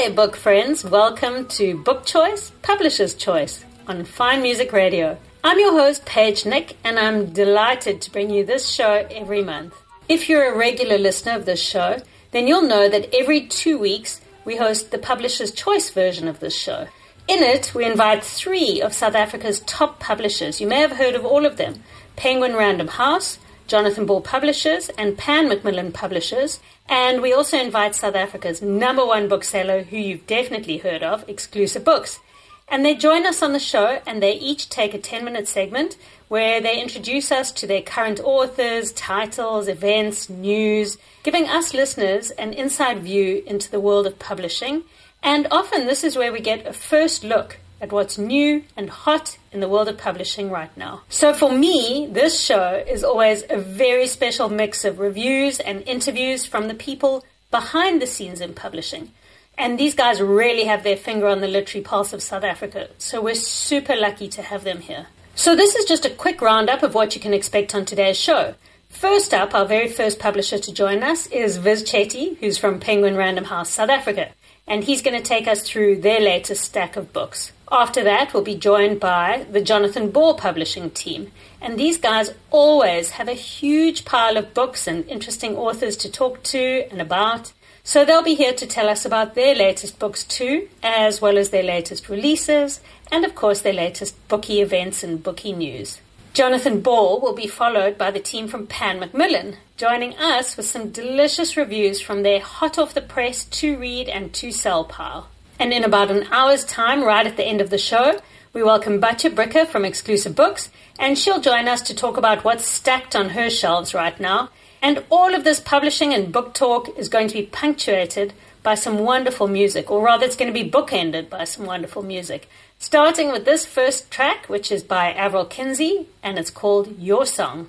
There, book friends. Welcome to Book Choice, Publisher's Choice on Fine Music Radio. I'm your host, Paige Nick, and I'm delighted to bring you this show every month. If you're a regular listener of this show, then you'll know that every two weeks we host the Publisher's Choice version of this show. In it, we invite three of South Africa's top publishers. You may have heard of all of them Penguin Random House, Jonathan Ball Publishers, and Pan Macmillan Publishers. And we also invite South Africa's number one bookseller, who you've definitely heard of, Exclusive Books. And they join us on the show, and they each take a 10 minute segment where they introduce us to their current authors, titles, events, news, giving us listeners an inside view into the world of publishing. And often this is where we get a first look at what's new and hot in the world of publishing right now. So for me, this show is always a very special mix of reviews and interviews from the people behind the scenes in publishing. And these guys really have their finger on the literary pulse of South Africa. So we're super lucky to have them here. So this is just a quick roundup of what you can expect on today's show. First up, our very first publisher to join us is Viz Chetty, who's from Penguin Random House, South Africa and he's going to take us through their latest stack of books. After that, we'll be joined by the Jonathan Ball publishing team. And these guys always have a huge pile of books and interesting authors to talk to and about. So they'll be here to tell us about their latest books too, as well as their latest releases, and of course their latest bookie events and bookie news. Jonathan Ball will be followed by the team from Pan Macmillan, joining us with some delicious reviews from their hot off the press to read and to sell pile. And in about an hour's time, right at the end of the show, we welcome Batya Bricker from Exclusive Books, and she'll join us to talk about what's stacked on her shelves right now. And all of this publishing and book talk is going to be punctuated by some wonderful music, or rather, it's going to be bookended by some wonderful music. Starting with this first track, which is by Avril Kinsey, and it's called Your Song.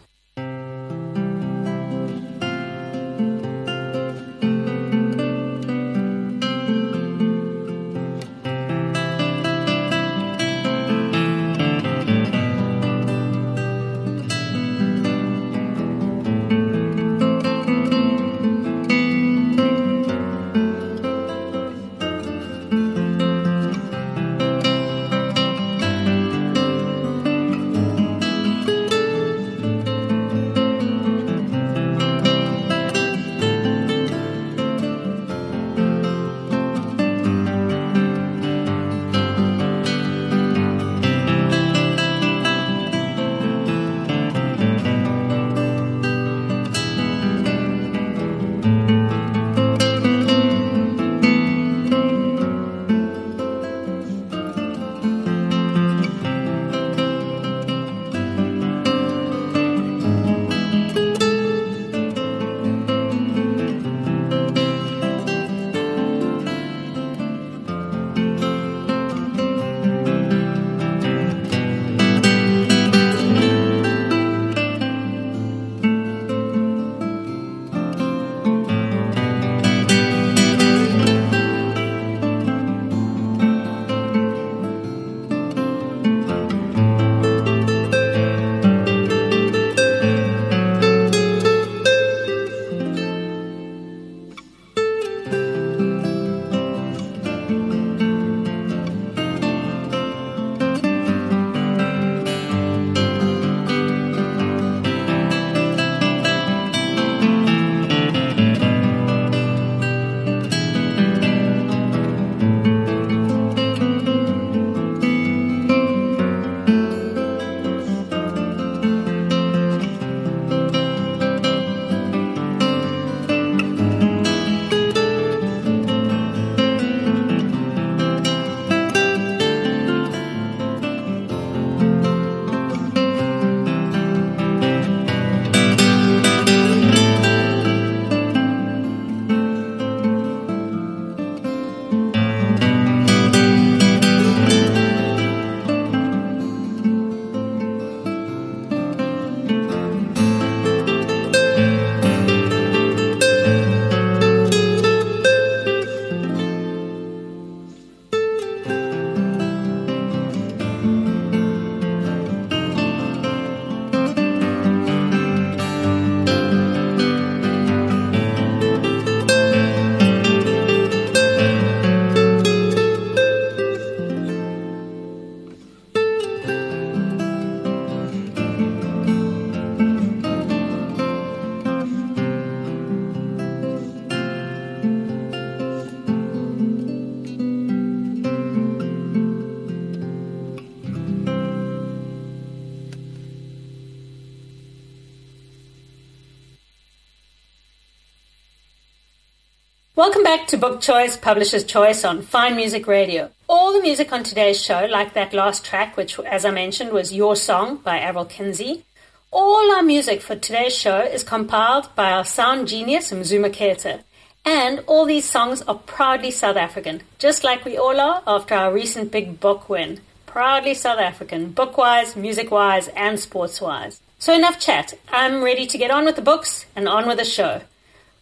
Welcome back to Book Choice, Publisher's Choice on Fine Music Radio. All the music on today's show, like that last track, which, as I mentioned, was Your Song by Avril Kinsey, all our music for today's show is compiled by our sound genius, Mzuma Keta. And all these songs are proudly South African, just like we all are after our recent big book win. Proudly South African, book wise, music wise, and sports wise. So enough chat. I'm ready to get on with the books and on with the show.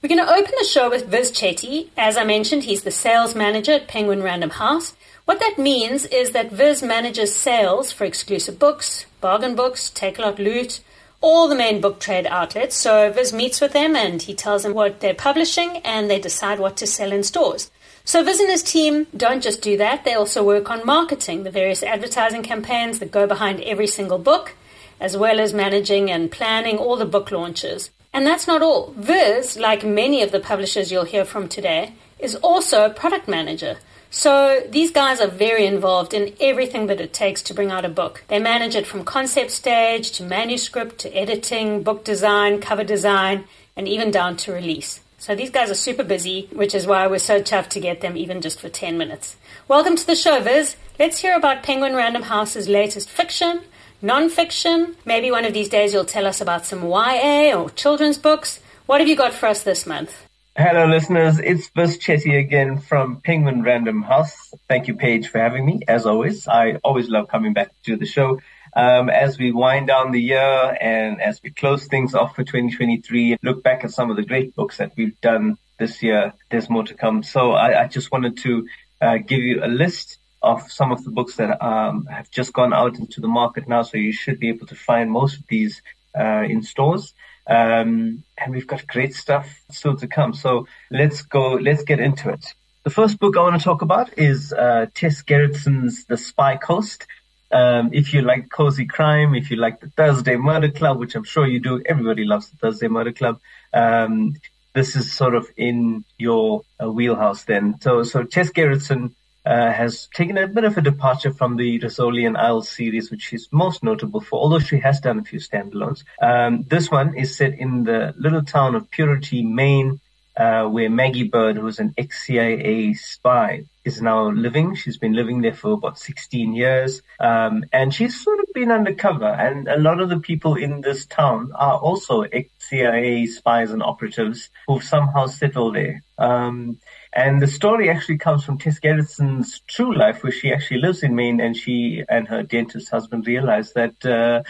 We're going to open the show with Viz Chetty. As I mentioned, he's the sales manager at Penguin Random House. What that means is that Viz manages sales for exclusive books, bargain books, Takealot Loot, all the main book trade outlets. So Viz meets with them and he tells them what they're publishing and they decide what to sell in stores. So Viz and his team don't just do that, they also work on marketing, the various advertising campaigns that go behind every single book, as well as managing and planning all the book launches. And that's not all. Viz, like many of the publishers you'll hear from today, is also a product manager. So these guys are very involved in everything that it takes to bring out a book. They manage it from concept stage to manuscript to editing, book design, cover design, and even down to release. So these guys are super busy, which is why we're so tough to get them even just for 10 minutes. Welcome to the show, Viz. Let's hear about Penguin Random House's latest fiction, non-fiction. Maybe one of these days you'll tell us about some YA or children's books. What have you got for us this month? Hello, listeners. It's Viz Chetty again from Penguin Random House. Thank you, Paige, for having me. As always, I always love coming back to the show. Um, as we wind down the year and as we close things off for 2023, look back at some of the great books that we've done this year. There's more to come. So I, I just wanted to uh, give you a list of some of the books that um, have just gone out into the market now. So you should be able to find most of these uh, in stores. Um, and we've got great stuff still to come. So let's go, let's get into it. The first book I want to talk about is uh, Tess Gerritsen's The Spy Coast. Um, if you like cozy crime, if you like the Thursday Murder Club, which I'm sure you do, everybody loves the Thursday Murder Club. Um, this is sort of in your uh, wheelhouse then. So, so Tess Gerritsen uh, has taken a bit of a departure from the Rizzoli and Isles series, which she's most notable for, although she has done a few standalones. Um, this one is set in the little town of Purity, Maine, uh, where Maggie Bird, who's an ex-CIA spy, is now living. She's been living there for about 16 years. Um, and she's sort of been undercover. And a lot of the people in this town are also ex-CIA spies and operatives who've somehow settled there. Um, and the story actually comes from Tess Gerritsen's true life, where she actually lives in Maine and she and her dentist husband realized that, uh,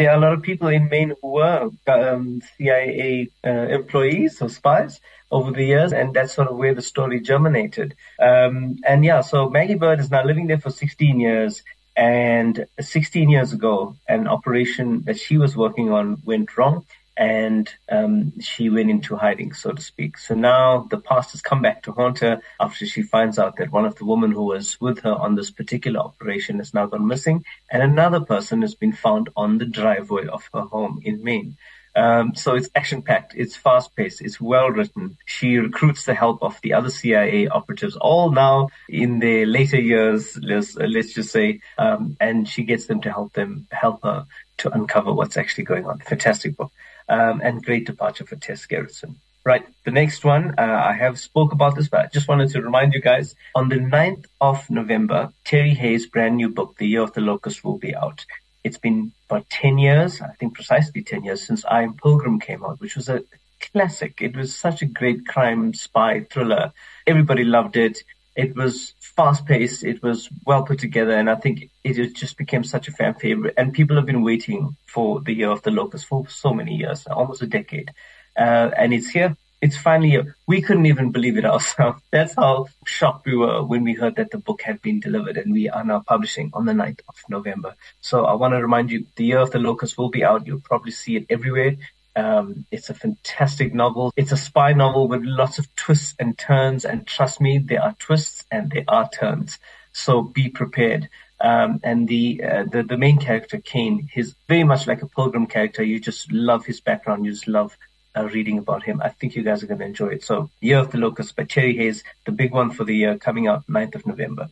there are a lot of people in Maine who were um, CIA uh, employees or spies over the years, and that's sort of where the story germinated. Um, and yeah, so Maggie Bird is now living there for 16 years. And 16 years ago, an operation that she was working on went wrong and um, she went into hiding, so to speak. So now the past has come back to haunt her after she finds out that one of the women who was with her on this particular operation has now gone missing, and another person has been found on the driveway of her home in Maine. Um, so it's action packed, it's fast paced, it's well written. She recruits the help of the other CIA operatives, all now in their later years, let's, let's just say, um, and she gets them to help them, help her to uncover what's actually going on. Fantastic book um, and great departure for Tess Gerritsen. Right. The next one, uh, I have spoke about this, but I just wanted to remind you guys on the 9th of November, Terry Hayes' brand new book, The Year of the Locust will be out. It's been about 10 years, I think precisely 10 years since I Am Pilgrim came out, which was a classic. It was such a great crime spy thriller. Everybody loved it. It was fast paced. It was well put together. And I think it just became such a fan favorite. And people have been waiting for the year of the locust for so many years, almost a decade. Uh, and it's here. It's finally here. We couldn't even believe it ourselves. That's how shocked we were when we heard that the book had been delivered and we are now publishing on the 9th of November. So I want to remind you, the year of the locust will be out. You'll probably see it everywhere. Um, it's a fantastic novel. It's a spy novel with lots of twists and turns. And trust me, there are twists and there are turns. So be prepared. Um, and the, uh, the, the main character, Kane, he's very much like a pilgrim character. You just love his background. You just love uh, reading about him. I think you guys are going to enjoy it. So Year of the Locust by Terry Hayes, the big one for the year coming out 9th of November.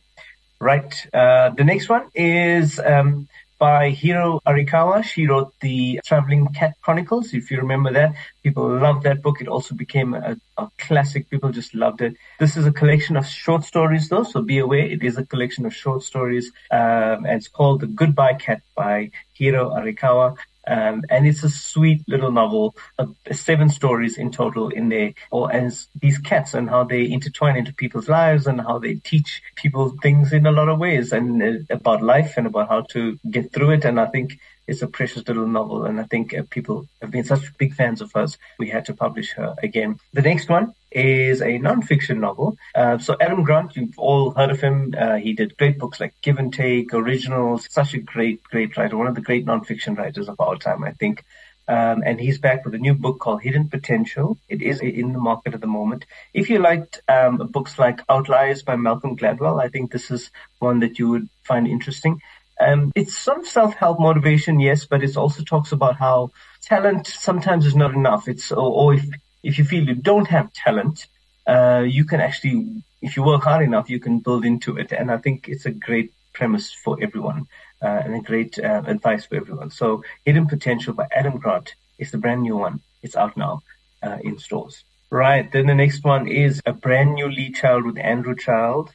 Right. Uh, the next one is, um, by Hiro Arikawa. She wrote the Traveling Cat Chronicles. If you remember that, people loved that book. It also became a, a classic. People just loved it. This is a collection of short stories though, so be aware it is a collection of short stories. Um, and it's called The Goodbye Cat by Hiro Arikawa. Um, and it's a sweet little novel, uh, seven stories in total in there, or as these cats and how they intertwine into people's lives and how they teach people things in a lot of ways and uh, about life and about how to get through it. And I think it's a precious little novel, and I think uh, people have been such big fans of hers. We had to publish her again. The next one is a non-fiction novel. Uh, so Adam Grant, you've all heard of him. Uh, he did great books like Give and Take, Originals. Such a great, great writer. One of the great non-fiction writers of our time, I think. Um, and he's back with a new book called Hidden Potential. It is in the market at the moment. If you liked um, books like Outliers by Malcolm Gladwell, I think this is one that you would find interesting. Um, it's some self-help motivation, yes, but it also talks about how talent sometimes is not enough. It's, or, or if, if you feel you don't have talent, uh, you can actually, if you work hard enough, you can build into it. And I think it's a great premise for everyone, uh, and a great uh, advice for everyone. So Hidden Potential by Adam Grant is the brand new one. It's out now, uh, in stores. Right. Then the next one is a brand new Lee Child with Andrew Child.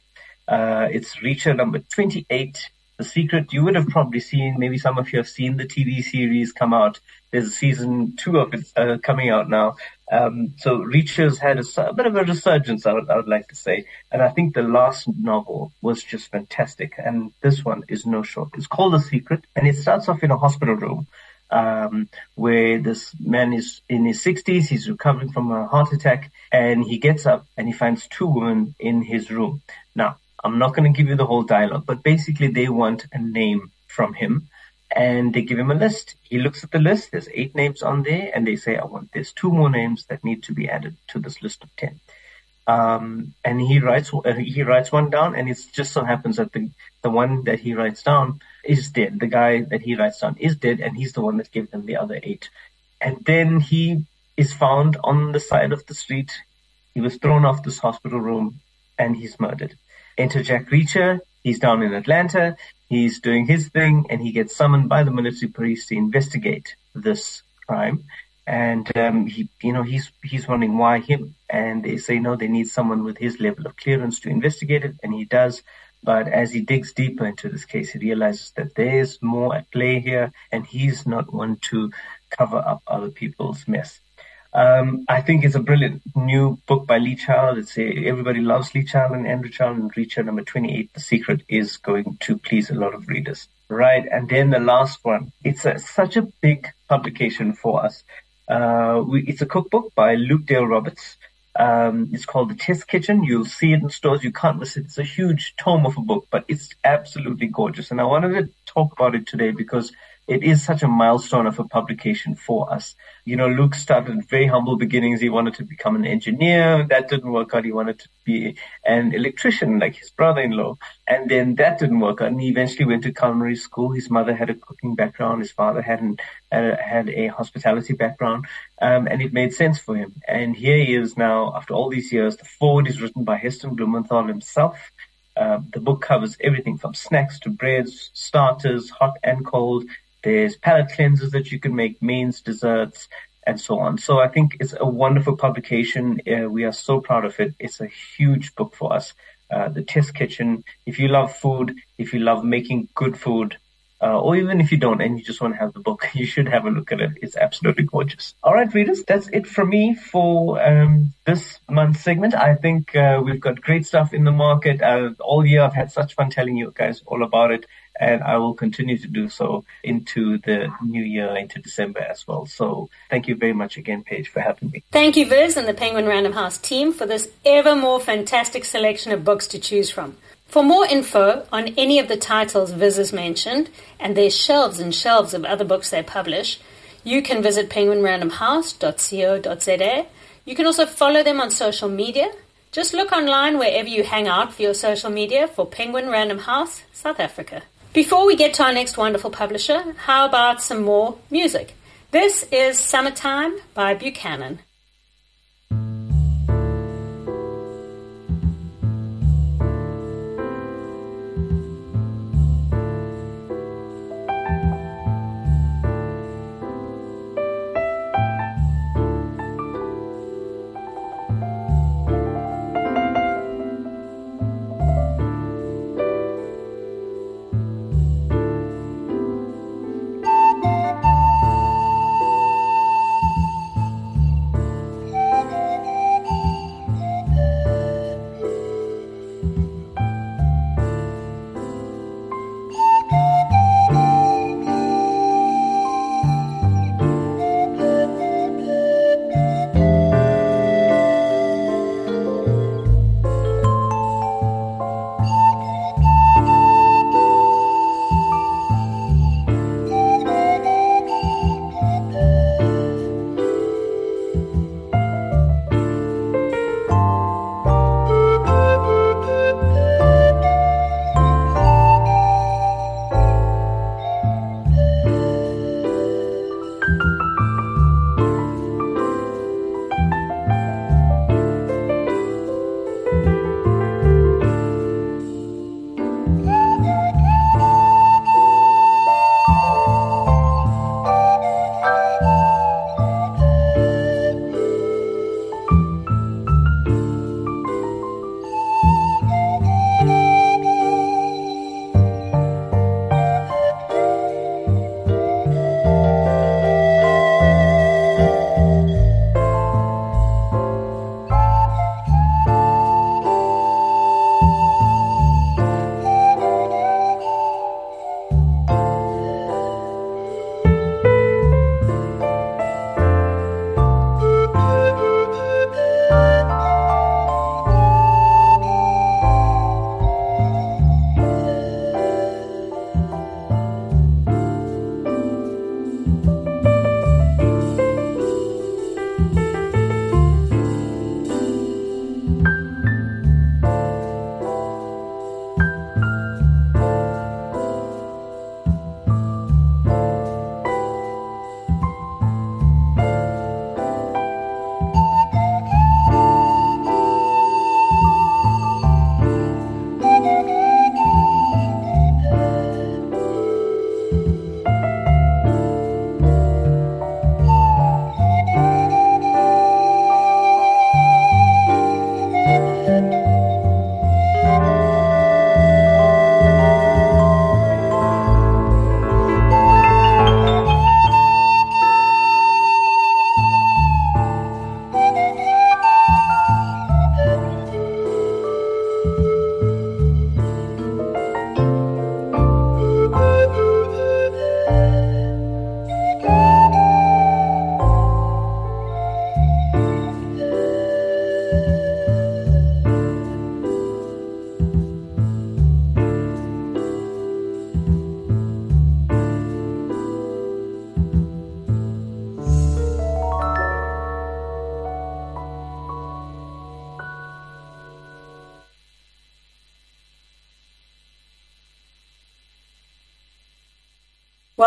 Uh, it's Reacher number 28 the Secret, you would have probably seen, maybe some of you have seen the TV series come out. There's a season two of it uh, coming out now. Um, so Reacher's had a, a, bit of a resurgence, I would, I would like to say. And I think the last novel was just fantastic. And this one is no short. It's called The Secret and it starts off in a hospital room. Um, where this man is in his 60s, he's recovering from a heart attack, and he gets up and he finds two women in his room. Now, I'm not going to give you the whole dialogue, but basically they want a name from him and they give him a list. He looks at the list. There's eight names on there and they say, I want, there's two more names that need to be added to this list of 10. Um, and he writes, uh, he writes one down and it just so happens that the, the one that he writes down is dead. The guy that he writes down is dead and he's the one that gave them the other eight. And then he is found on the side of the street. He was thrown off this hospital room and he's murdered. Enter Jack Reacher. He's down in Atlanta. He's doing his thing and he gets summoned by the military police to investigate this crime. And, um, he, you know, he's, he's wondering why him. And they say, no, they need someone with his level of clearance to investigate it. And he does. But as he digs deeper into this case, he realizes that there's more at play here and he's not one to cover up other people's mess. Um, I think it's a brilliant new book by Lee Child. It's a, everybody loves Lee Child and Andrew Child and Reacher number 28. The secret is going to please a lot of readers. Right. And then the last one. It's a, such a big publication for us. Uh, we, it's a cookbook by Luke Dale Roberts. Um, it's called The Test Kitchen. You'll see it in stores. You can't miss it. It's a huge tome of a book, but it's absolutely gorgeous. And I wanted to talk about it today because it is such a milestone of a publication for us. You know, Luke started very humble beginnings. He wanted to become an engineer. That didn't work out. He wanted to be an electrician like his brother-in-law. And then that didn't work out. And he eventually went to culinary school. His mother had a cooking background. His father had, an, uh, had a hospitality background. Um, and it made sense for him. And here he is now, after all these years, the forward is written by Heston Blumenthal himself. Uh, the book covers everything from snacks to breads, starters, hot and cold, there's palate cleansers that you can make, mains, desserts, and so on. So I think it's a wonderful publication. Uh, we are so proud of it. It's a huge book for us. Uh, the Test Kitchen. If you love food, if you love making good food, uh, or even if you don't and you just want to have the book, you should have a look at it. It's absolutely gorgeous. All right, readers, that's it from me for um, this month's segment. I think uh, we've got great stuff in the market. Uh, all year I've had such fun telling you guys all about it and I will continue to do so into the new year, into December as well. So thank you very much again, Paige, for having me. Thank you, Viz, and the Penguin Random House team for this ever more fantastic selection of books to choose from. For more info on any of the titles Viz has mentioned and their shelves and shelves of other books they publish, you can visit penguinrandomhouse.co.za. You can also follow them on social media. Just look online wherever you hang out for your social media for Penguin Random House South Africa. Before we get to our next wonderful publisher, how about some more music? This is Summertime by Buchanan.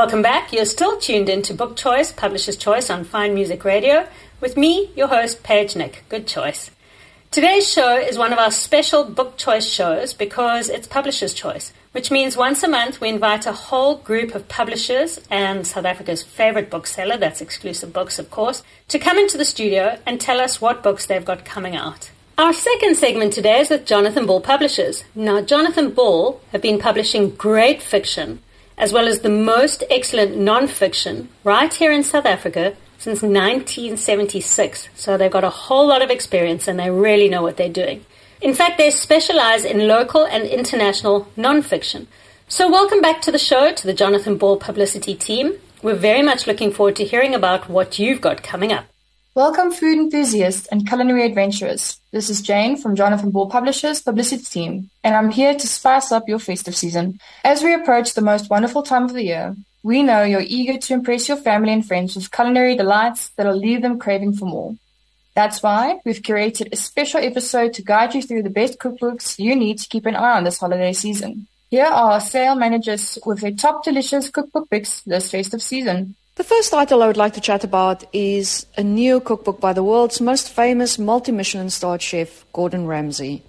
Welcome back. You're still tuned in to Book Choice, Publisher's Choice on Fine Music Radio, with me, your host, Paige Nick. Good choice. Today's show is one of our special Book Choice shows because it's Publisher's Choice, which means once a month we invite a whole group of publishers and South Africa's favorite bookseller, that's exclusive books, of course, to come into the studio and tell us what books they've got coming out. Our second segment today is with Jonathan Ball Publishers. Now, Jonathan Ball have been publishing great fiction as well as the most excellent non-fiction right here in South Africa since 1976. So they've got a whole lot of experience and they really know what they're doing. In fact, they specialize in local and international non-fiction. So welcome back to the show, to the Jonathan Ball publicity team. We're very much looking forward to hearing about what you've got coming up. Welcome, food enthusiasts and culinary adventurers. This is Jane from Jonathan Ball Publishers Publicity Team, and I'm here to spice up your festive season. As we approach the most wonderful time of the year, we know you're eager to impress your family and friends with culinary delights that'll leave them craving for more. That's why we've curated a special episode to guide you through the best cookbooks you need to keep an eye on this holiday season. Here are our sale managers with their top delicious cookbook picks this festive season. The first title I would like to chat about is a new cookbook by the world's most famous multi-Michelin starred chef, Gordon Ramsay.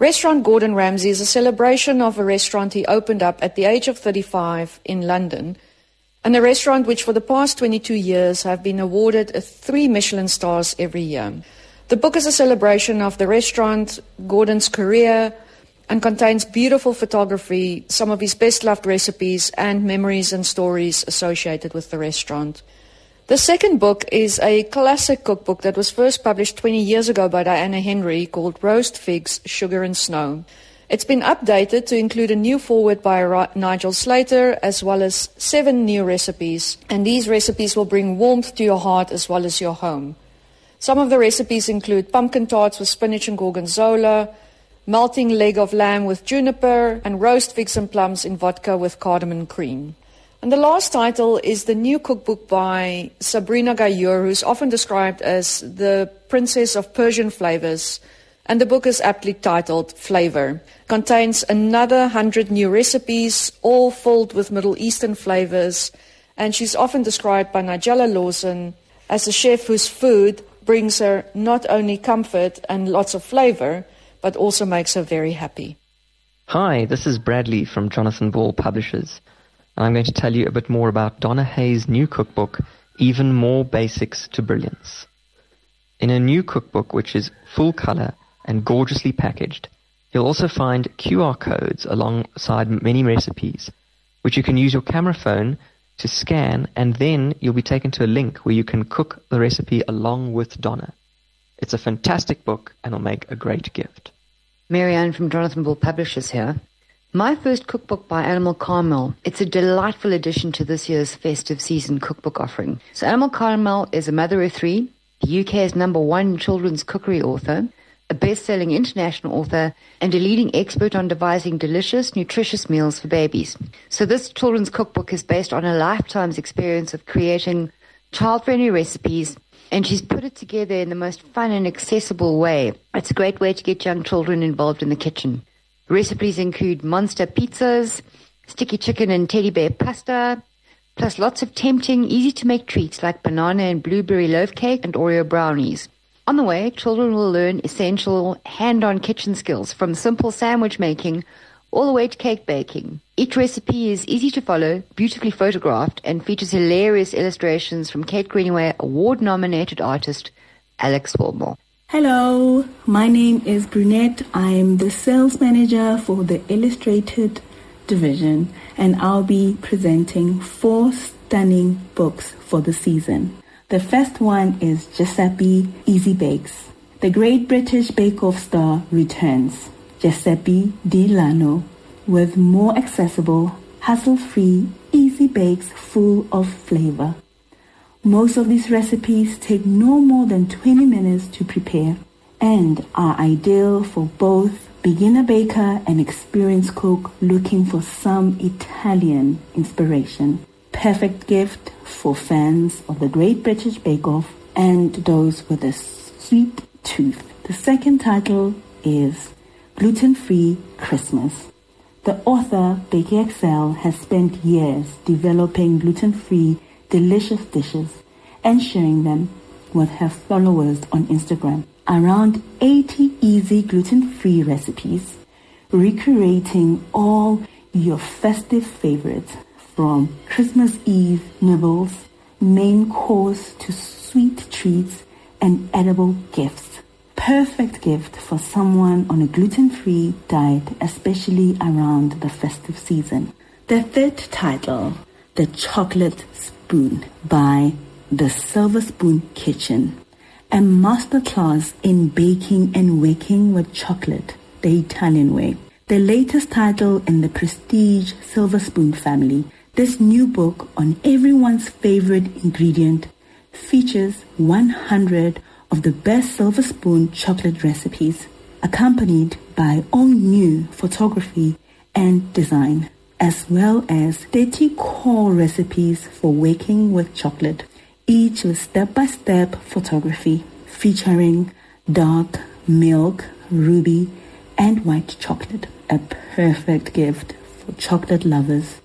Restaurant Gordon Ramsay is a celebration of a restaurant he opened up at the age of 35 in London, and a restaurant which for the past 22 years have been awarded three Michelin stars every year. The book is a celebration of the restaurant, Gordon's career, and contains beautiful photography, some of his best loved recipes, and memories and stories associated with the restaurant. The second book is a classic cookbook that was first published 20 years ago by Diana Henry called Roast Figs, Sugar and Snow. It's been updated to include a new foreword by Nigel Slater as well as seven new recipes, and these recipes will bring warmth to your heart as well as your home. Some of the recipes include pumpkin tarts with spinach and gorgonzola, melting leg of lamb with juniper, and roast figs and plums in vodka with cardamom cream. And the last title is the new cookbook by Sabrina Ghayour, who's often described as the princess of Persian flavors. And the book is aptly titled Flavor. Contains another hundred new recipes, all filled with Middle Eastern flavors. And she's often described by Nigella Lawson as a chef whose food brings her not only comfort and lots of flavor, but also makes her very happy. Hi, this is Bradley from Jonathan Ball Publishers, and I'm going to tell you a bit more about Donna Hay's new cookbook, Even More Basics to Brilliance. In a new cookbook, which is full color and gorgeously packaged, you'll also find QR codes alongside many recipes, which you can use your camera phone to scan, and then you'll be taken to a link where you can cook the recipe along with Donna. It's a fantastic book and will make a great gift. Marianne from Jonathan Ball Publishers here. My first cookbook by Annabel Karmel. It's a delightful addition to this year's festive season cookbook offering. So Annabel Karmel is a mother of three, the UK's number one children's cookery author, a best-selling international author, and a leading expert on devising delicious, nutritious meals for babies. So this children's cookbook is based on a lifetime's experience of creating child-friendly recipes and she's put it together in the most fun and accessible way. It's a great way to get young children involved in the kitchen. Recipes include monster pizzas, sticky chicken and teddy bear pasta, plus lots of tempting, easy to make treats like banana and blueberry loaf cake and Oreo brownies. On the way, children will learn essential hand-on kitchen skills from simple sandwich making all the way to cake baking. Each recipe is easy to follow, beautifully photographed, and features hilarious illustrations from Kate Greenaway award-nominated artist Alex Willmore. Hello, my name is Brunette. I'm the sales manager for the illustrated division, and I'll be presenting four stunning books for the season. The first one is Giuseppe Easy Bakes. The Great British Bake Off star returns. Giuseppe Dell'Anno with more accessible, hassle-free, easy bakes full of flavor. Most of these recipes take no more than 20 minutes to prepare and are ideal for both beginner baker and experienced cook looking for some Italian inspiration. Perfect gift for fans of the Great British Bake Off and those with a sweet tooth. The second title is Gluten-Free Christmas. The author, Becky Excell, has spent years developing gluten-free, delicious dishes and sharing them with her followers on Instagram. Around 80 easy gluten-free recipes, recreating all your festive favorites from Christmas Eve nibbles, main course to sweet treats and edible gifts perfect gift for someone on a gluten-free diet, especially around the festive season. The third title, The Chocolate Spoon by The Silver Spoon Kitchen, a masterclass in baking and working with chocolate, the Italian way. The latest title in the prestige Silver Spoon family. This new book on everyone's favorite ingredient features 100 of the best silver spoon chocolate recipes, accompanied by all new photography and design, as well as 30 core recipes for waking with chocolate, each with step-by-step photography featuring dark, milk, ruby, and white chocolate. A perfect gift for chocolate lovers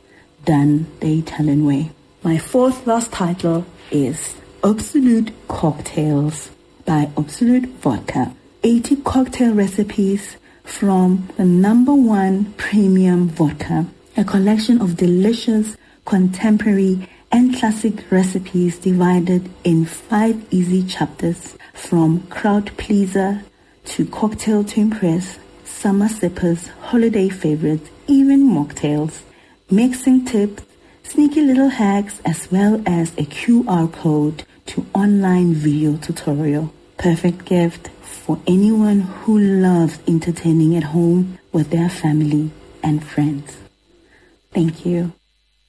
done the Italian way. My fourth last title is Absolut Cocktails by Absolut Vodka. 80 cocktail recipes from the number one premium vodka. A collection of delicious, contemporary, and classic recipes divided in five easy chapters from crowd pleaser to cocktail to impress, summer sippers, holiday favorites, even mocktails, mixing tips, sneaky little hacks, as well as a QR code to online video tutorial perfect gift for anyone who loves entertaining at home with their family and friends. Thank you.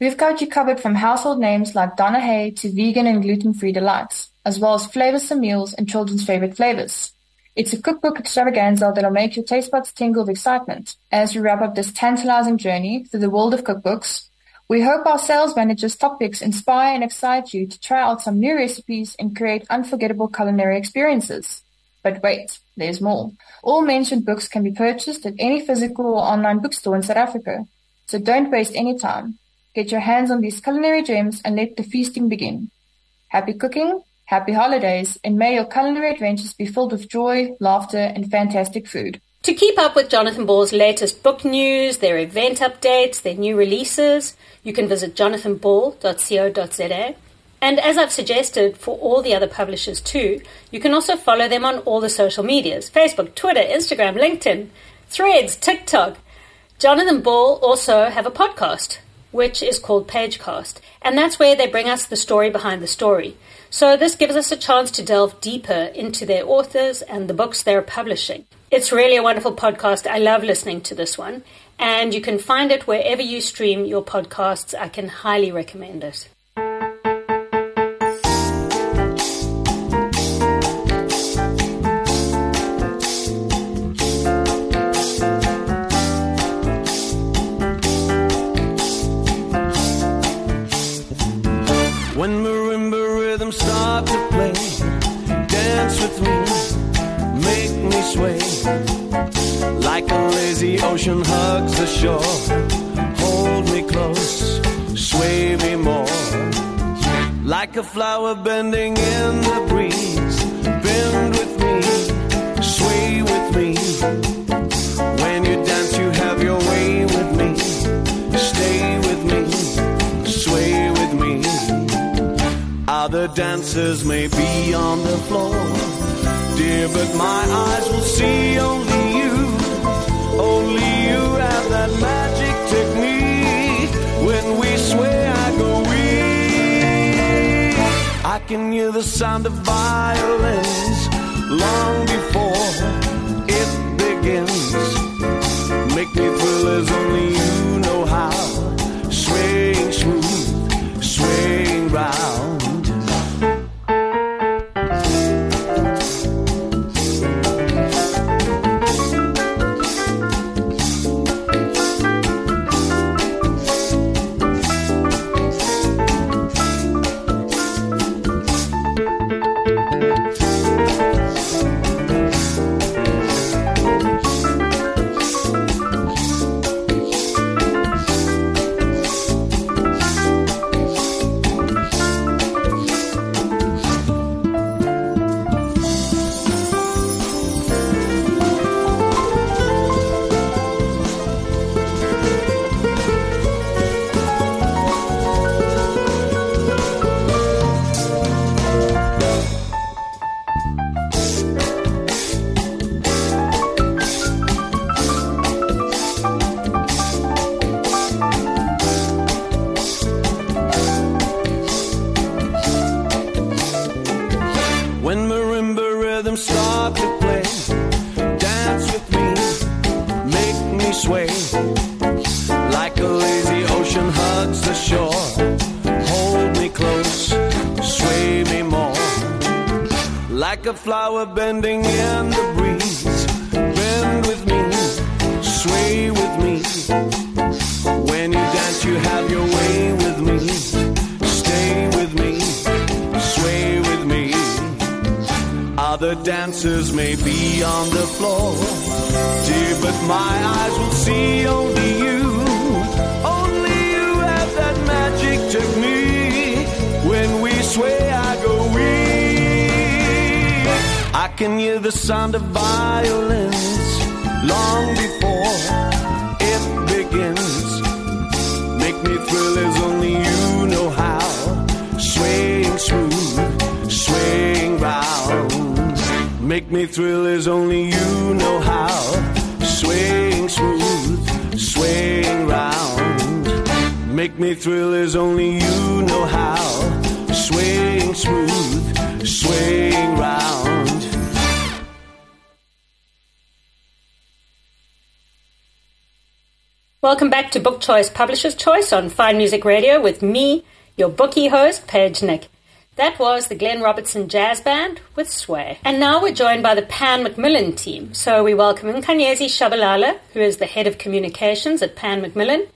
We've got you covered from household names like Donna Hay to vegan and gluten-free delights, as well as flavorsome meals and children's favorite flavors. It's a cookbook extravaganza that'll make your taste buds tingle with excitement. As we wrap up this tantalizing journey through the world of cookbooks, we hope our sales managers' topics inspire and excite you to try out some new recipes and create unforgettable culinary experiences. But wait, there's more. All mentioned books can be purchased at any physical or online bookstore in South Africa. So don't waste any time. Get your hands on these culinary gems and let the feasting begin. Happy cooking, happy holidays, and may your culinary adventures be filled with joy, laughter, and fantastic food. To keep up with Jonathan Ball's latest book news, their event updates, their new releases, you can visit jonathanball.co.za. And as I've suggested for all the other publishers too, you can also follow them on all the social medias Facebook, Twitter, Instagram, LinkedIn, Threads, TikTok. Jonathan Ball also have a podcast, which is called Pagecast. And that's where they bring us the story behind the story. So this gives us a chance to delve deeper into their authors and the books they're publishing. It's really a wonderful podcast. I love listening to this one. And you can find it wherever you stream your podcasts. I can highly recommend it. Choice Publisher's Choice on Fine Music Radio with me, your bookie host, Paige Nick. That was the Glenn Robertson Jazz Band with Sway. And now we're joined by the Pan Macmillan team. So we welcome Nkanyezi Shabalala, who is the head of communications at Pan Macmillan,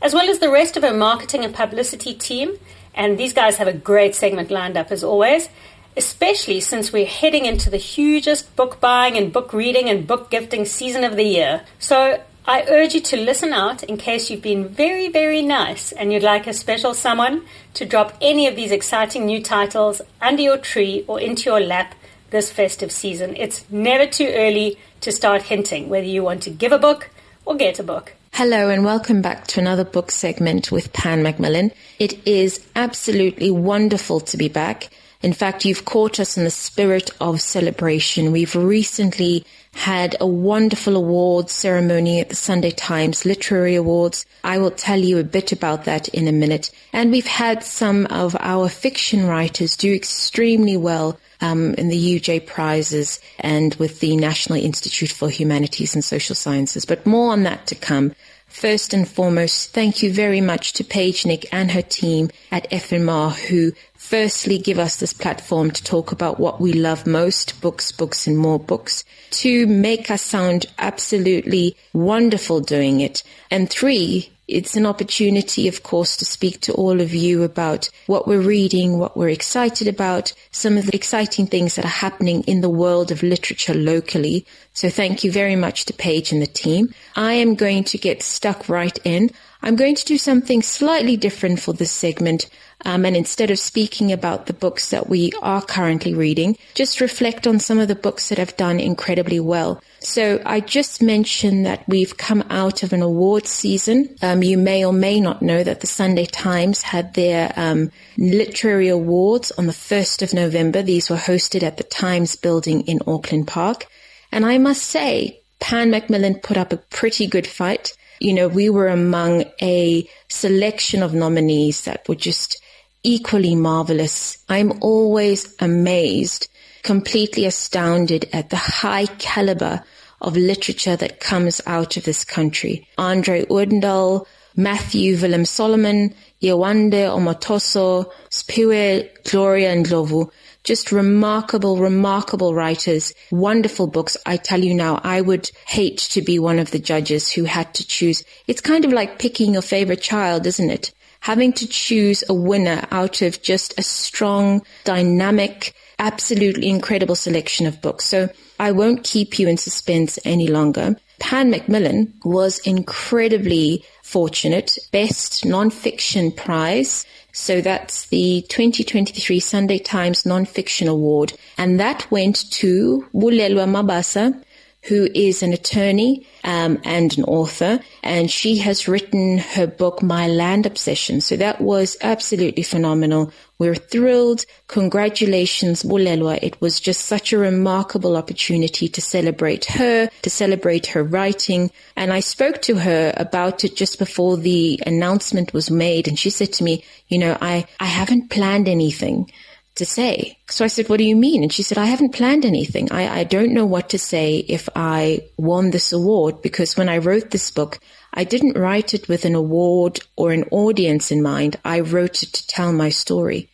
as well as the rest of her marketing and publicity team. And these guys have a great segment lined up as always, especially since we're heading into the hugest book buying and book reading and book gifting season of the year. So I urge you to listen out in case you've been very, very nice and you'd like a special someone to drop any of these exciting new titles under your tree or into your lap this festive season. It's never too early to start hinting whether you want to give a book or get a book. Hello and welcome back to another book segment with Pan Macmillan. It is absolutely wonderful to be back. In fact, you've caught us in the spirit of celebration. We've recently had a wonderful award ceremony at the Sunday Times Literary Awards. I will tell you a bit about that in a minute. And we've had some of our fiction writers do extremely well um, in the UJ prizes and with the National Institute for Humanities and Social Sciences. But more on that to come. First and foremost, thank you very much to Paige Nick and her team at FMR who firstly give us this platform to talk about what we love most, books, books and more books. Two, make us sound absolutely wonderful doing it. And three, it's an opportunity, of course, to speak to all of you about what we're reading, what we're excited about, some of the exciting things that are happening in the world of literature locally. So thank you very much to Paige and the team. I am going to get stuck right in. I'm going to do something slightly different for this segment. Um, and instead of speaking about the books that we are currently reading, just reflect on some of the books that have done incredibly well. So I just mentioned that we've come out of an awards season. Um, you may or may not know that the Sunday Times had their um, literary awards on the 1st of November. These were hosted at the Times building in Auckland Park. And I must say, Pan Macmillan put up a pretty good fight. You know, we were among a selection of nominees that were just equally marvelous. I'm always amazed, completely astounded at the high caliber of literature that comes out of this country. Andre Odendaal, Matthew Wilhelm-Solomon, Yewande Omotoso, Siphiwe Gloria Ndlovu, just remarkable, remarkable writers, wonderful books. I tell you now, I would hate to be one of the judges who had to choose. It's kind of like picking your favorite child, isn't it? Having to choose a winner out of just a strong, dynamic, absolutely incredible selection of books. So I won't keep you in suspense any longer. Pan Macmillan was incredibly fortunate. Best Nonfiction Prize. So that's the 2023 Sunday Times Nonfiction Award. And that went to Bulelwa Mabasa, who is an attorney um, and an author, and she has written her book My Land Obsession. So that was absolutely phenomenal. We're thrilled. Congratulations, Bulelwa. It was just such a remarkable opportunity to celebrate her, to celebrate her writing. And I spoke to her about it just before the announcement was made, and she said to me, "You know, I I haven't planned anything." To say. So I said, what do you mean? And she said, I haven't planned anything. I, I don't know what to say if I won this award because when I wrote this book, I didn't write it with an award or an audience in mind. I wrote it to tell my story.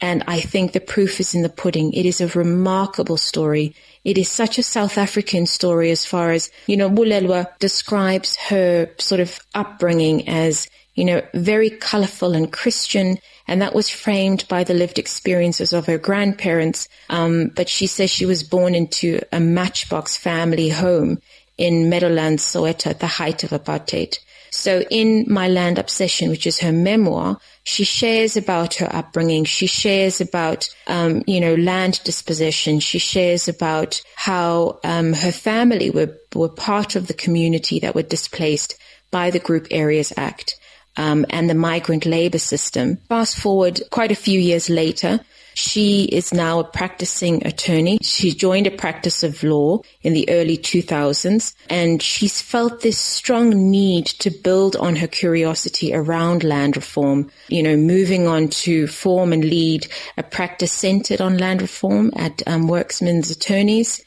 And I think the proof is in the pudding. It is a remarkable story. It is such a South African story as far as, you know, Bulelwa describes her sort of upbringing as, you know, very colorful and Christian. And that was framed by the lived experiences of her grandparents. Um, but she says she was born into a matchbox family home in Meadowlands, Soweto at the height of apartheid. So in My Land Obsession, which is her memoir, she shares about her upbringing. She shares about, um, you know, land dispossession. She shares about how um, her family were, were part of the community that were displaced by the Group Areas Act. Um, and the migrant labor system. Fast forward quite a few years later, she is now a practicing attorney. She joined a practice of law in the early 2000s and she's felt this strong need to build on her curiosity around land reform, you know, moving on to form and lead a practice centered on land reform at um, Werksmans Attorneys.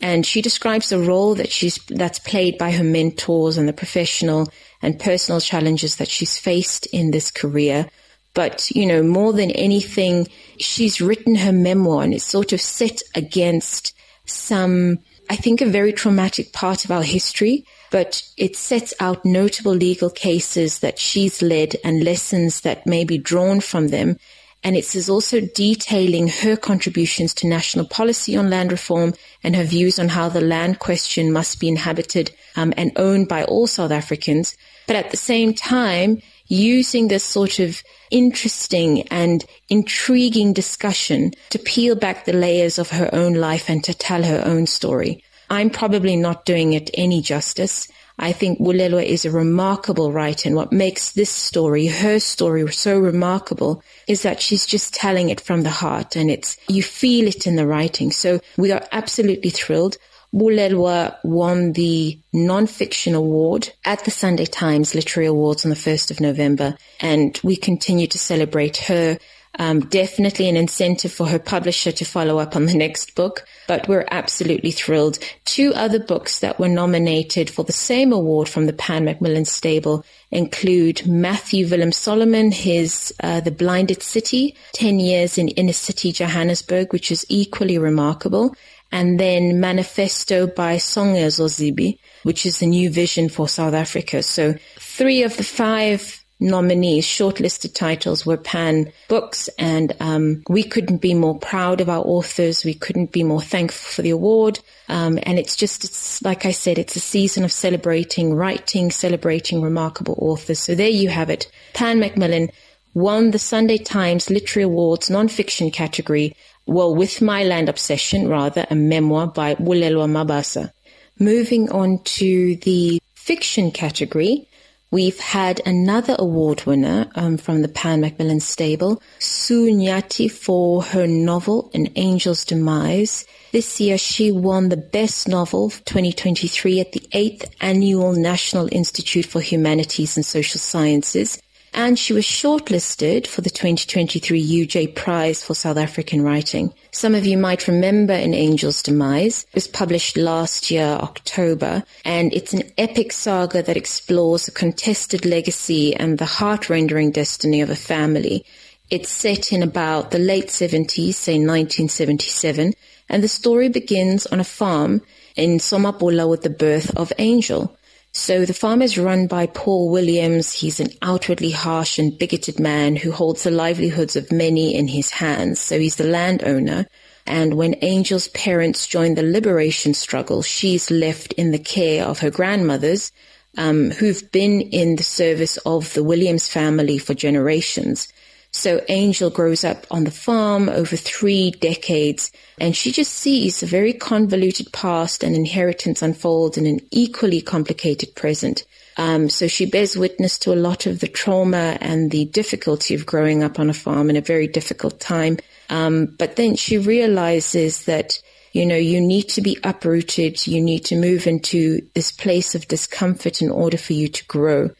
And she describes the role that she's, that's played by her mentors and the professional and personal challenges that she's faced in this career but, you know, more than anything, she's written her memoir and it's sort of set against some, I think, a very traumatic part of our history, but it sets out notable legal cases that she's led and lessons that may be drawn from them. And it is also detailing her contributions to national policy on land reform and her views on how the land question must be inhabited um, and owned by all South Africans. But at the same time, using this sort of interesting and intriguing discussion to peel back the layers of her own life and to tell her own story. I'm probably not doing it any justice. I think Bulelwa is a remarkable writer and what makes this story, her story so remarkable is that she's just telling it from the heart and it's, you feel it in the writing. So we are absolutely thrilled. Bulelwa won the Nonfiction Award at the Sunday Times Literary Awards on the 1st of November, and we continue to celebrate her. Um, definitely an incentive for her publisher to follow up on the next book, but we're absolutely thrilled. Two other books that were nominated for the same award from the Pan Macmillan stable include Matthew Wilhelm-Solomon, his uh, The Blinded City, 10 Years in Inner City Johannesburg, which is equally remarkable, and then Manifesto by Songezo Zibi, which is a new vision for South Africa. So three of the five nominees, shortlisted titles were Pan books, and um, we couldn't be more proud of our authors. We couldn't be more thankful for the award. Um, and it's just, it's, like I said, it's a season of celebrating writing, celebrating remarkable authors. So there you have it. Pan Macmillan won the Sunday Times Literary Awards nonfiction category well, with my land obsession, rather, a memoir by Bulelwa Mabasa. Moving on to the fiction category, we've had another award winner um, from the Pan Macmillan stable, Sue Nyathi, for her novel An Angel's Demise. This year, she won the Best Novel 2023 at the 8th Annual National Institute for Humanities and Social Sciences and she was shortlisted for the 2023 UJ Prize for South African Writing. Some of you might remember An Angel's Demise. It was published last year, October, and it's an epic saga that explores a contested legacy and the heart-rendering destiny of a family. It's set in about the late 70s, say 1977, and the story begins on a farm in Somabhula with the birth of Angel. So the farm is run by Paul Williams. He's an outwardly harsh and bigoted man who holds the livelihoods of many in his hands. So he's the landowner. And when Angel's parents join the liberation struggle, she's left in the care of her grandmothers, um, who've been in the service of the Williams family for generations. So Angel grows up on the farm over three decades and she just sees a very convoluted past and inheritance unfold in an equally complicated present. Um, so she bears witness to a lot of the trauma and the difficulty of growing up on a farm in a very difficult time. Um, but then she realizes that, you know, you need to be uprooted. You need to move into this place of discomfort in order for you to grow.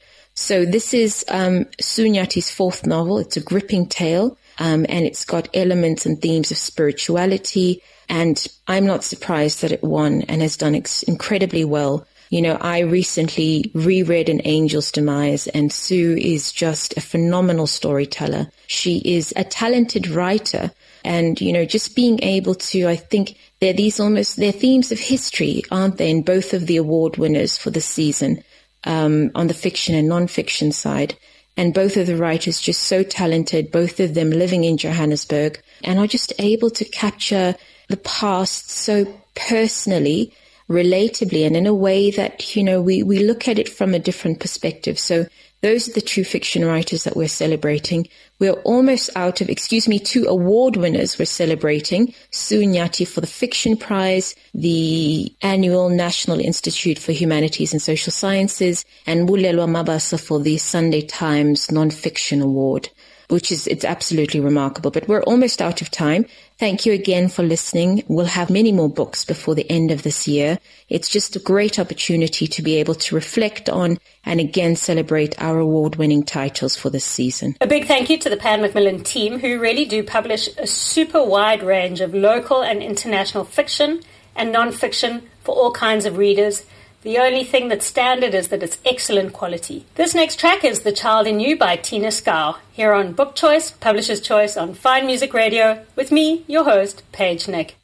So this is um, Sue Nyathi's fourth novel. It's a gripping tale, um, and it's got elements and themes of spirituality. And I'm not surprised that it won and has done ex- incredibly well. You know, I recently reread An Angel's Demise and Sue is just a phenomenal storyteller. She is a talented writer and, you know, just being able to, I think they're these almost, they're themes of history, aren't they? In both of the award winners for the season, um, on the fiction and non-fiction side. And both of the writers just so talented, both of them living in Johannesburg and are just able to capture the past so personally relatably and in a way that, you know, we, we look at it from a different perspective. So those are the two fiction writers that we're celebrating. We're almost out of, excuse me, two award winners we're celebrating. Sue Nyathi for the Fiction Prize, the annual National Institute for Humanities and Social Sciences, and Bulelwa Mabasa for the Sunday Times Nonfiction Award which is it's absolutely remarkable. But we're almost out of time. Thank you again for listening. We'll have many more books before the end of this year. It's just a great opportunity to be able to reflect on and again celebrate our award-winning titles for this season. A big thank you to the Pan Macmillan team who really do publish a super wide range of local and international fiction and non-fiction for all kinds of readers the only thing that's standard is that it's excellent quality. This next track is The Child in You by Tina Schouw, here on Book Choice, Publisher's Choice on Fine Music Radio, with me, your host, Paige Nick.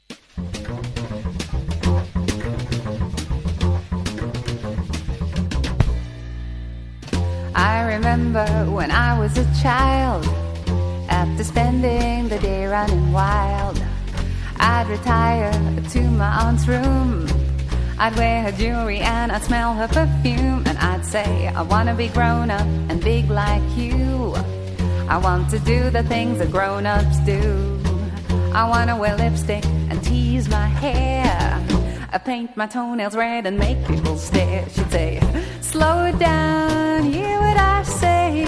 I remember when I was a child, after spending the day running wild, I'd retire to my aunt's room I'd wear her jewelry and I'd smell her perfume and I'd say, I wanna be grown up and big like you. I want to do the things that grown ups do. I wanna wear lipstick and tease my hair. I paint my toenails red and make people stare. She'd say, Slow it down, hear what I say.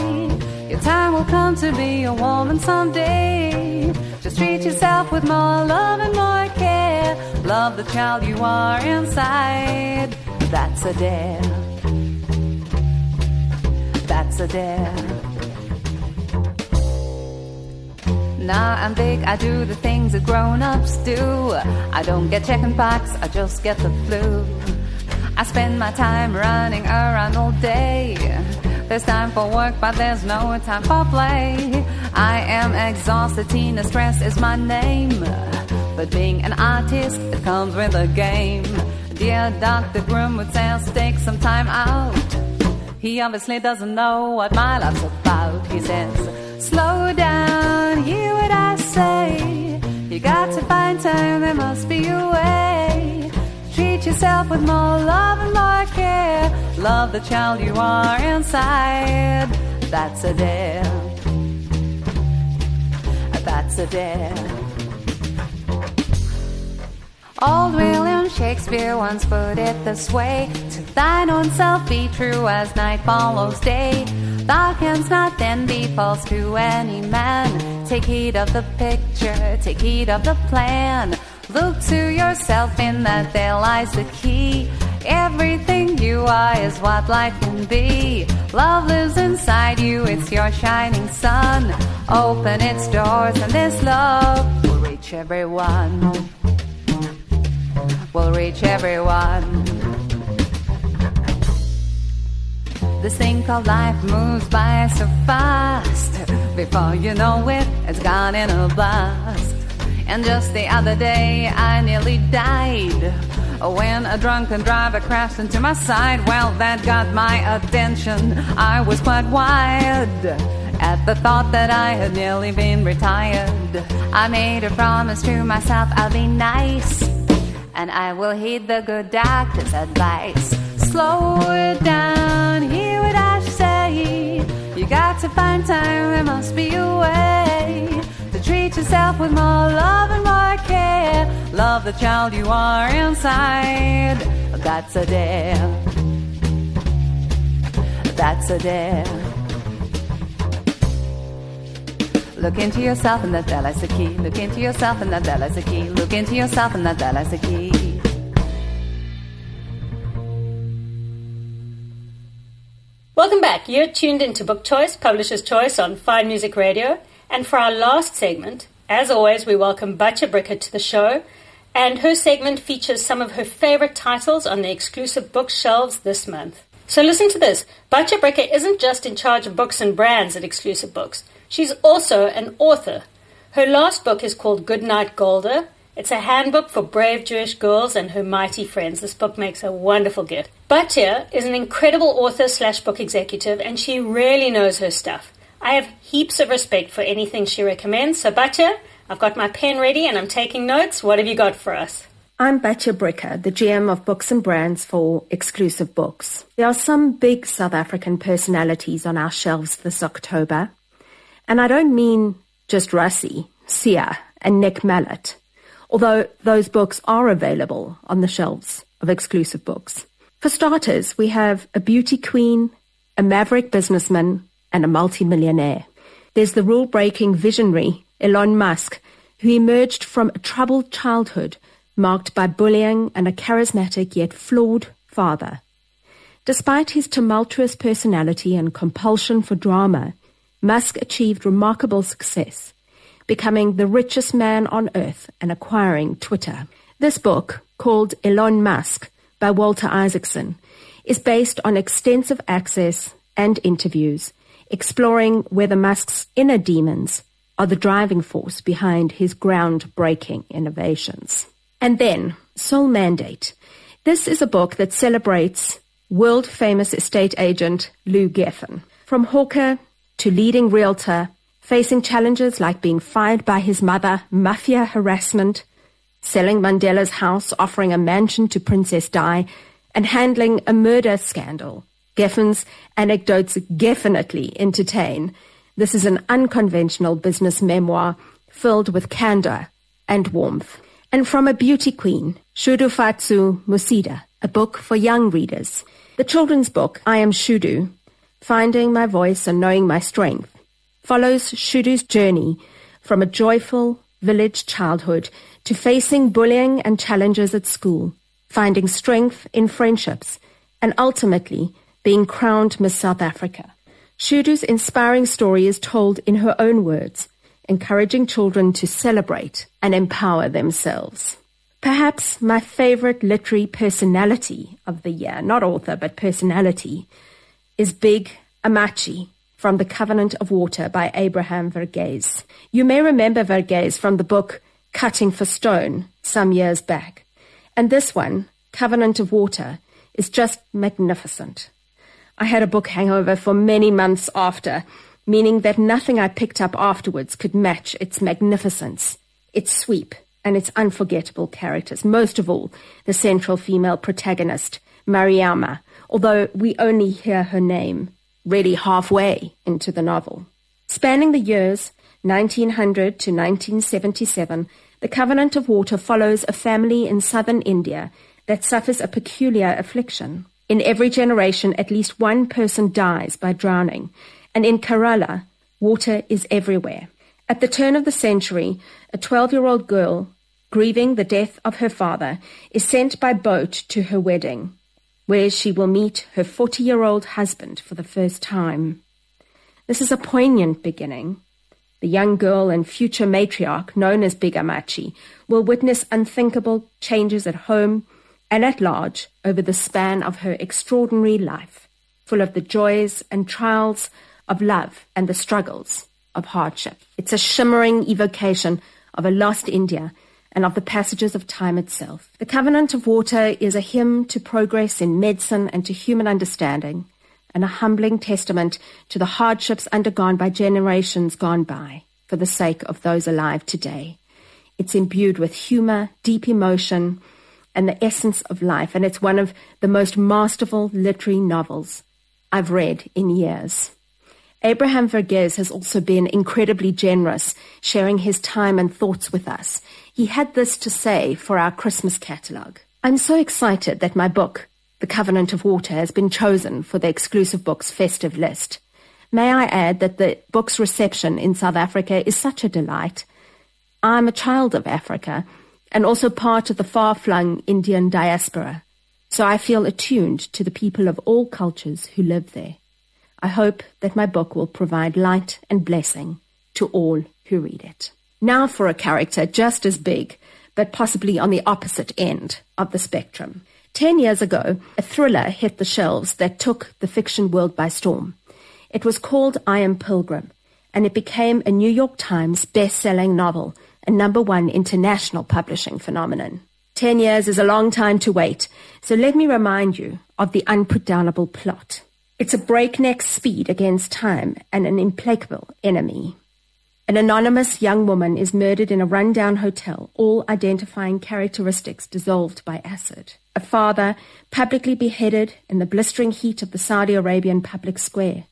Your time will come to be a woman someday. Treat yourself with more love and more care. Love the child you are inside. That's a dare. That's a dare. Now I'm big, I do the things that grown ups do. I don't get chickenpox, I just get the flu. I spend my time running around all day. There's time for work, but there's no time for play. I am exhausted, Tina Stress is my name. But being an artist, it comes with a game. Dear Dr. Groom would say, take some time out. He obviously doesn't know what my life's about. He says, slow down, hear what I say. You got to find time, there must be a way. Treat yourself with more love and more care. Love the child you are inside. That's a dare. That's a dare. Old William Shakespeare once put it this way To thine own self be true as night follows day. Thou canst not then be false to any man. Take heed of the picture, take heed of the plan. Look to yourself in that there lies the key. Everything you are is what life can be. Love lives inside you, it's your shining sun. Open its doors, and this love will reach everyone. Will reach everyone. This thing called life moves by so fast. Before you know it, it's gone in a blast. And just the other day, I nearly died. When a drunken driver crashed into my side, well, that got my attention. I was quite wild at the thought that I had nearly been retired. I made a promise to myself I'll be nice, and I will heed the good doctor's advice. Slow it down, hear what I say. You got to find time, yourself with more love and more care. Love the child you are inside. That's a dare. That's a dare. Look into yourself and that that is the key. Look into yourself and that that is the key. Look into yourself and that that is the key. Welcome back. You're tuned into Book Choice, Publisher's Choice on Fine Music Radio. And for our last segment, as always, we welcome Batya Bricker to the show. and her segment features some of her favorite titles on the exclusive bookshelves this month. So listen to this. Batya Bricker isn't just in charge of books and brands at Exclusive Books. She's also an author. Her last book is called Goodnight Golda. It's a handbook for brave Jewish girls and her mighty friends. This book makes a wonderful gift. Batya is an incredible author slash book executive, and she really knows her stuff. I have heaps of respect for anything she recommends. So, Batya, I've got my pen ready and I'm taking notes. What have you got for us? I'm Batya Bricker, the GM of Books and Brands for Exclusive Books. There are some big South African personalities on our shelves this October. And I don't mean just Rassie, Siya, and Nick Mallett, although those books are available on the shelves of Exclusive Books. For starters, we have a beauty queen, a maverick businessman, and a multimillionaire. There's the rule-breaking visionary Elon Musk, who emerged from a troubled childhood marked by bullying and a charismatic yet flawed father. Despite his tumultuous personality and compulsion for drama, Musk achieved remarkable success, becoming the richest man on earth and acquiring Twitter. This book, called Elon Musk by Walter Isaacson, is based on extensive access and interviews exploring whether Musk's inner demons are the driving force behind his groundbreaking innovations. And then, Sole Mandate. This is a book that celebrates world famous estate agent Lew Geffen. From hawker to leading realtor, facing challenges like being fired by his mother, mafia harassment, selling Mandela's house, offering a mansion to Princess Di, and handling a murder scandal. Geffen's anecdotes definitely entertain. This is an unconventional business memoir filled with candor and warmth. And from a beauty queen, Shudufhadzo Musida, a book for young readers. The children's book, I Am Shudu, Finding My Voice and Knowing My Strength, follows Shudu's journey from a joyful village childhood to facing bullying and challenges at school, finding strength in friendships, and ultimately being crowned Miss South Africa. Shudu's inspiring story is told in her own words, encouraging children to celebrate and empower themselves. Perhaps my favorite literary personality of the year, not author, but personality, is Big Ammachi from The Covenant of Water by Abraham Verghese. You may remember Verghese from the book Cutting for Stone some years back. And this one, Covenant of Water, is just magnificent. I had a book hangover for many months after, meaning that nothing I picked up afterwards could match its magnificence, its sweep, and its unforgettable characters. Most of all, the central female protagonist, Mariamma, although we only hear her name really halfway into the novel. Spanning the years 1900 to 1977, The Covenant of Water follows a family in southern India that suffers a peculiar affliction. In every generation, at least one person dies by drowning, and in Kerala, water is everywhere. At the turn of the century, a 12 year old girl, grieving the death of her father, is sent by boat to her wedding, where she will meet her 40 year old husband for the first time. This is a poignant beginning. The young girl and future matriarch, known as Big Ammachi, will witness unthinkable changes at home and at large over the span of her extraordinary life, full of the joys and trials of love and the struggles of hardship. It's a shimmering evocation of a lost India and of the passages of time itself. The Covenant of Water is a hymn to progress in medicine and to human understanding, and a humbling testament to the hardships undergone by generations gone by for the sake of those alive today. It's imbued with humor, deep emotion, and the essence of life, and it's one of the most masterful literary novels I've read in years. Abraham Verghese has also been incredibly generous, sharing his time and thoughts with us. He had this to say for our Christmas catalogue. I'm so excited that my book, The Covenant of Water, has been chosen for the exclusive books festive list. May I add that the book's reception in South Africa is such a delight. I'm a child of Africa, and also part of the far-flung Indian diaspora. So I feel attuned to the people of all cultures who live there. I hope that my book will provide light and blessing to all who read it. Now for a character just as big, but possibly on the opposite end of the spectrum. Ten years ago, a thriller hit the shelves that took the fiction world by storm. It was called I Am Pilgrim, and it became a New York Times best-selling novel, a number one international publishing phenomenon. Ten years is a long time to wait, so let me remind you of the unputdownable plot. It's a breakneck speed against time and an implacable enemy. An anonymous young woman is murdered in a rundown hotel, all identifying characteristics dissolved by acid. A father publicly beheaded in the blistering heat of the Saudi Arabian public square.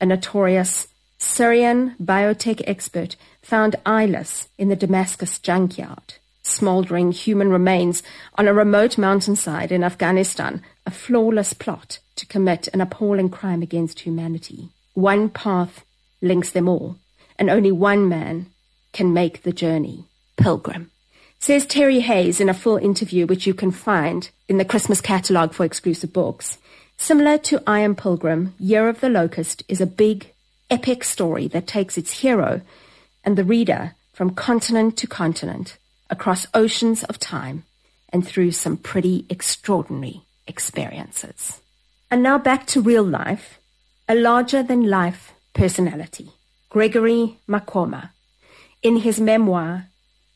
A notorious Syrian biotech expert found eyeless in the Damascus junkyard. Smoldering human remains on a remote mountainside in Afghanistan, a flawless plot to commit an appalling crime against humanity. One path links them all and only one man can make the journey. Pilgrim. Says Terry Hayes in a full interview, which you can find in the Christmas catalogue for exclusive books. Similar to I Am Pilgrim, Year of the Locust is a big, epic story that takes its hero and the reader from continent to continent, across oceans of time, and through some pretty extraordinary experiences. And now back to real life, a larger than life personality. Gregory Maqoma, in his memoir,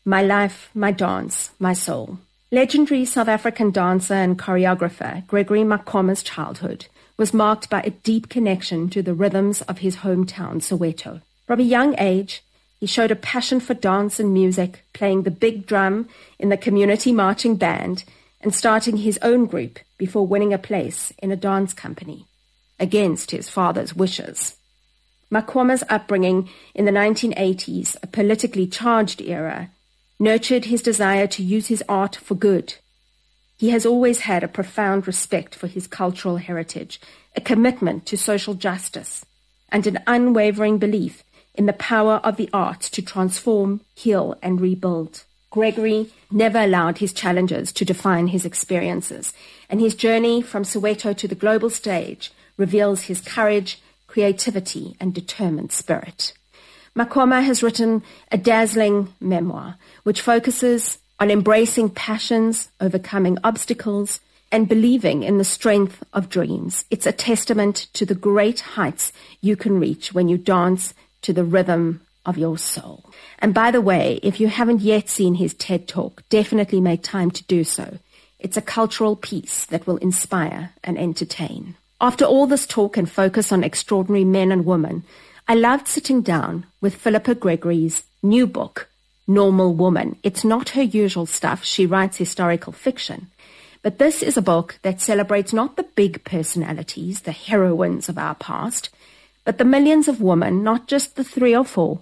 My Life, My Dance, My Soul. Legendary South African dancer and choreographer Gregory Maqoma's childhood was marked by a deep connection to the rhythms of his hometown, Soweto. From a young age, he showed a passion for dance and music, playing the big drum in the community marching band and starting his own group before winning a place in a dance company, against his father's wishes. Maqoma's upbringing in the 1980s, a politically charged era, nurtured his desire to use his art for good. He has always had a profound respect for his cultural heritage, a commitment to social justice, and an unwavering belief in the power of the arts to transform, heal, and rebuild. Gregory never allowed his challenges to define his experiences, and his journey from Soweto to the global stage reveals his courage, creativity, and determined spirit. Maqoma has written a dazzling memoir which focuses on embracing passions, overcoming obstacles, and believing in the strength of dreams. It's a testament to the great heights you can reach when you dance to the rhythm of your soul. And by the way, if you haven't yet seen his TED Talk, definitely make time to do so. It's a cultural piece that will inspire and entertain. After all this talk and focus on extraordinary men and women, I loved sitting down with Philippa Gregory's new book, Normal Woman. It's not her usual stuff. She writes historical fiction. But this is a book that celebrates not the big personalities, the heroines of our past, but the millions of women, not just the three or four,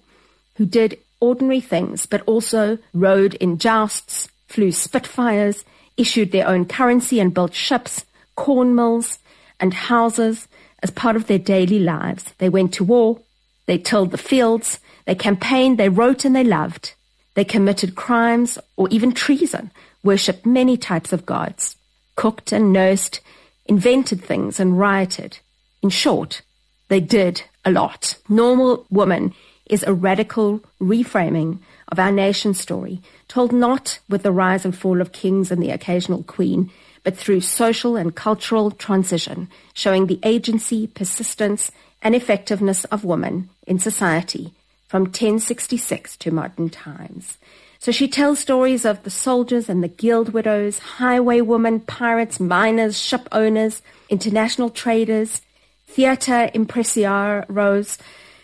who did ordinary things, but also rode in jousts, flew Spitfires, issued their own currency and built ships, corn mills, and houses as part of their daily lives. They went to war, they tilled the fields, they campaigned, they wrote and they loved. They committed crimes or even treason, worshipped many types of gods, cooked and nursed, invented things and rioted. In short, they did a lot. Normal Woman is a radical reframing of our nation's story, told not with the rise and fall of kings and the occasional queen, but through social and cultural transition, showing the agency, persistence, and effectiveness of women in society from 1066 to modern times. So she tells stories of the soldiers and the guild widows, highwaywomen, pirates, miners, ship owners, international traders, theatre impresarios,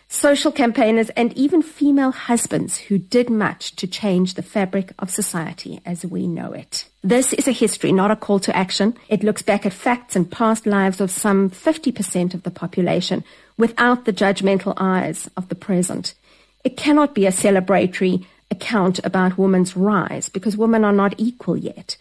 social campaigners, and even female husbands who did much to change the fabric of society as we know it. This is a history, not a call to action. It looks back at facts and past lives of some 50% of the population without the judgmental eyes of the present. It cannot be a celebratory account about women's rise because women are not equal yet.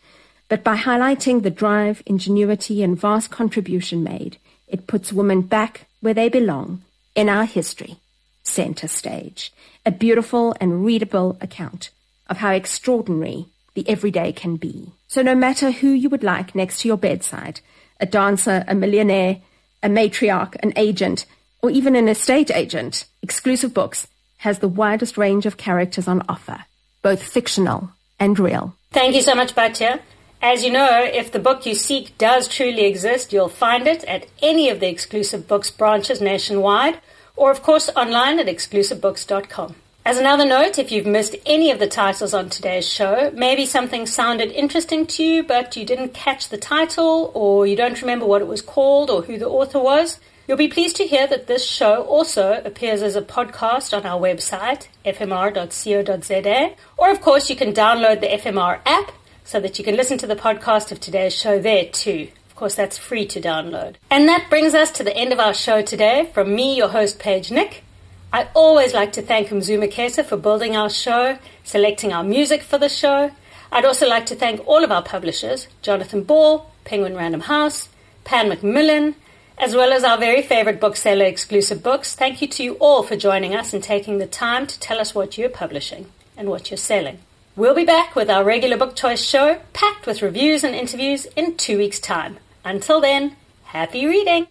But by highlighting the drive, ingenuity, and vast contribution made, it puts women back where they belong in our history, center stage. A beautiful and readable account of how extraordinary the everyday can be. So no matter who you would like next to your bedside, a dancer, a millionaire, a matriarch, an agent, or even an estate agent, Exclusive Books has the widest range of characters on offer, both fictional and real. Thank you so much, Batya. As you know, if the book you seek does truly exist, you'll find it at any of the exclusive books branches nationwide, or of course online at exclusivebooks.com. As another note, if you've missed any of the titles on today's show, maybe something sounded interesting to you, but you didn't catch the title, or you don't remember what it was called, or who the author was, you'll be pleased to hear that this show also appears as a podcast on our website, fmr.co.za, or of course you can download the FMR app so that you can listen to the podcast of today's show there too. Of course, that's free to download. And that brings us to the end of our show today. From me, your host, Paige Nick. I always like to thank Mzuma Kesa for building our show, selecting our music for the show. I'd also like to thank all of our publishers, Jonathan Ball, Penguin Random House, Pan Macmillan, as well as our very favorite bookseller exclusive books. Thank you to you all for joining us and taking the time to tell us what you're publishing and what you're selling. We'll be back with our regular book choice show, packed with reviews and interviews in two weeks' time. Until then, happy reading!